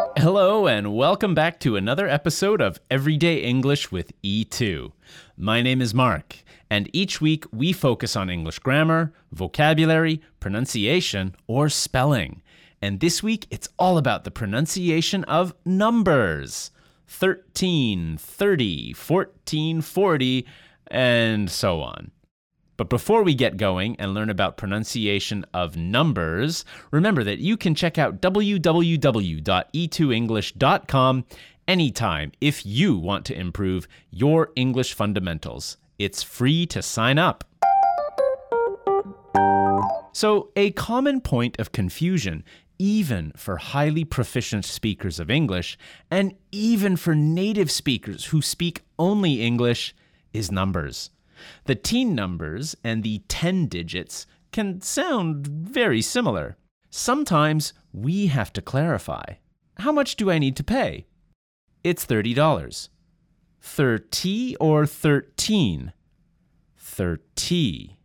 Hello, and welcome back to another episode of Everyday English with E2. My name is Mark, and each week we focus on English grammar, vocabulary, pronunciation, or spelling. And this week it's all about the pronunciation of numbers 13, 30, 14, 40, and so on. But before we get going and learn about pronunciation of numbers, remember that you can check out www.e2english.com anytime if you want to improve your English fundamentals. It's free to sign up. So, a common point of confusion, even for highly proficient speakers of English, and even for native speakers who speak only English, is numbers. The teen numbers and the 10 digits can sound very similar. Sometimes we have to clarify. How much do I need to pay? It's $30. 30 or 13? 30.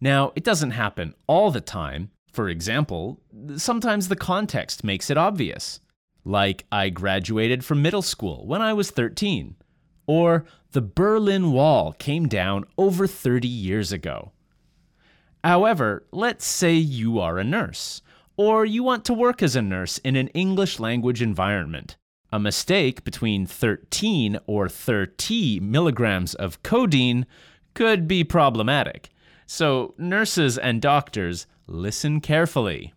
Now, it doesn't happen all the time. For example, sometimes the context makes it obvious. Like, I graduated from middle school when I was 13. Or, the Berlin Wall came down over 30 years ago. However, let's say you are a nurse, or you want to work as a nurse in an English language environment. A mistake between 13 or 30 milligrams of codeine could be problematic. So, nurses and doctors, listen carefully.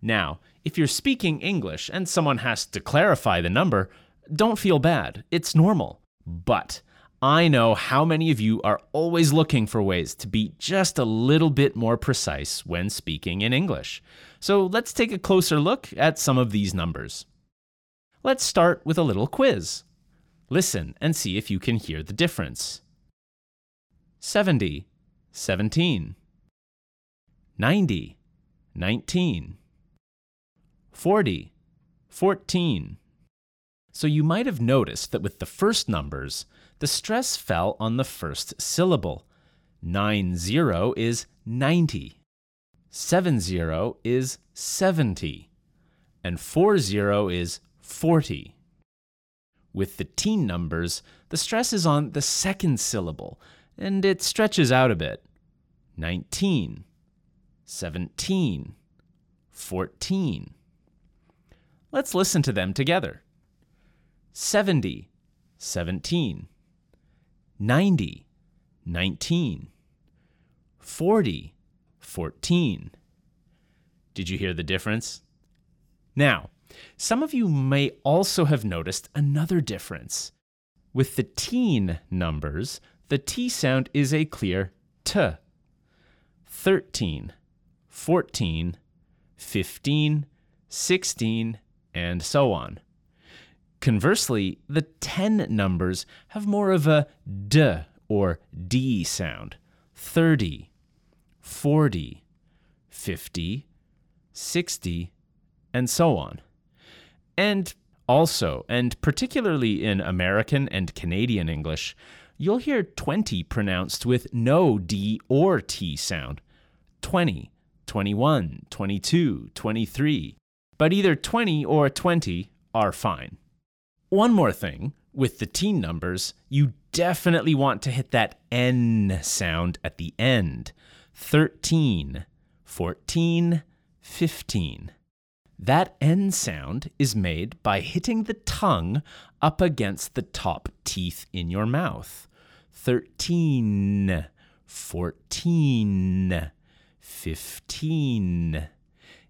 Now, if you're speaking English and someone has to clarify the number, don't feel bad. It's normal. But I know how many of you are always looking for ways to be just a little bit more precise when speaking in English. So let's take a closer look at some of these numbers. Let's start with a little quiz. Listen and see if you can hear the difference. 70, 17. 90, 19. 40, 14. So you might have noticed that with the first numbers, the stress fell on the first syllable. 90 is 90. 70 is 70. And 40 is 40. With the teen numbers, the stress is on the second syllable, and it stretches out a bit. 19, 17, 14. Let's listen to them together. 70, 17. 90, 19. 40, 14. Did you hear the difference? Now, some of you may also have noticed another difference. With the teen numbers, the T sound is a clear T. 13, 14, 15, 16, and so on. Conversely, the 10 numbers have more of a D or D sound 30, 40, 50, 60, and so on. And also, and particularly in American and Canadian English, you'll hear 20 pronounced with no D or T sound 20, 21, 22, 23. But either 20 or 20 are fine. One more thing with the teen numbers, you definitely want to hit that N sound at the end 13, 14, 15. That N sound is made by hitting the tongue up against the top teeth in your mouth. 13, 14, 15.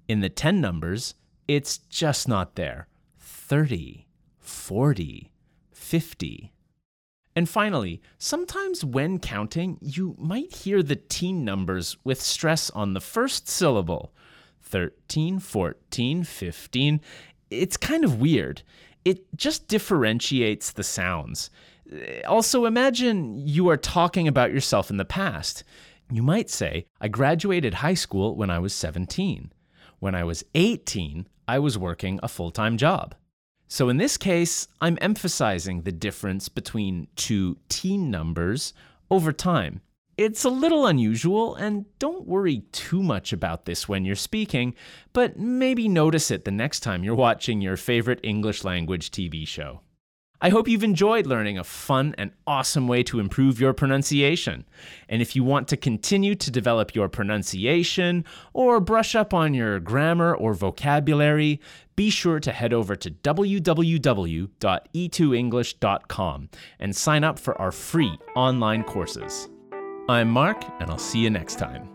In the 10 numbers, it's just not there. 30, 40, 50. And finally, sometimes when counting, you might hear the teen numbers with stress on the first syllable 13, 14, 15. It's kind of weird. It just differentiates the sounds. Also, imagine you are talking about yourself in the past. You might say, I graduated high school when I was 17. When I was 18, I was working a full time job. So in this case, I'm emphasizing the difference between two teen numbers over time. It's a little unusual, and don't worry too much about this when you're speaking, but maybe notice it the next time you're watching your favorite English language TV show. I hope you've enjoyed learning a fun and awesome way to improve your pronunciation. And if you want to continue to develop your pronunciation or brush up on your grammar or vocabulary, be sure to head over to www.e2english.com and sign up for our free online courses. I'm Mark, and I'll see you next time.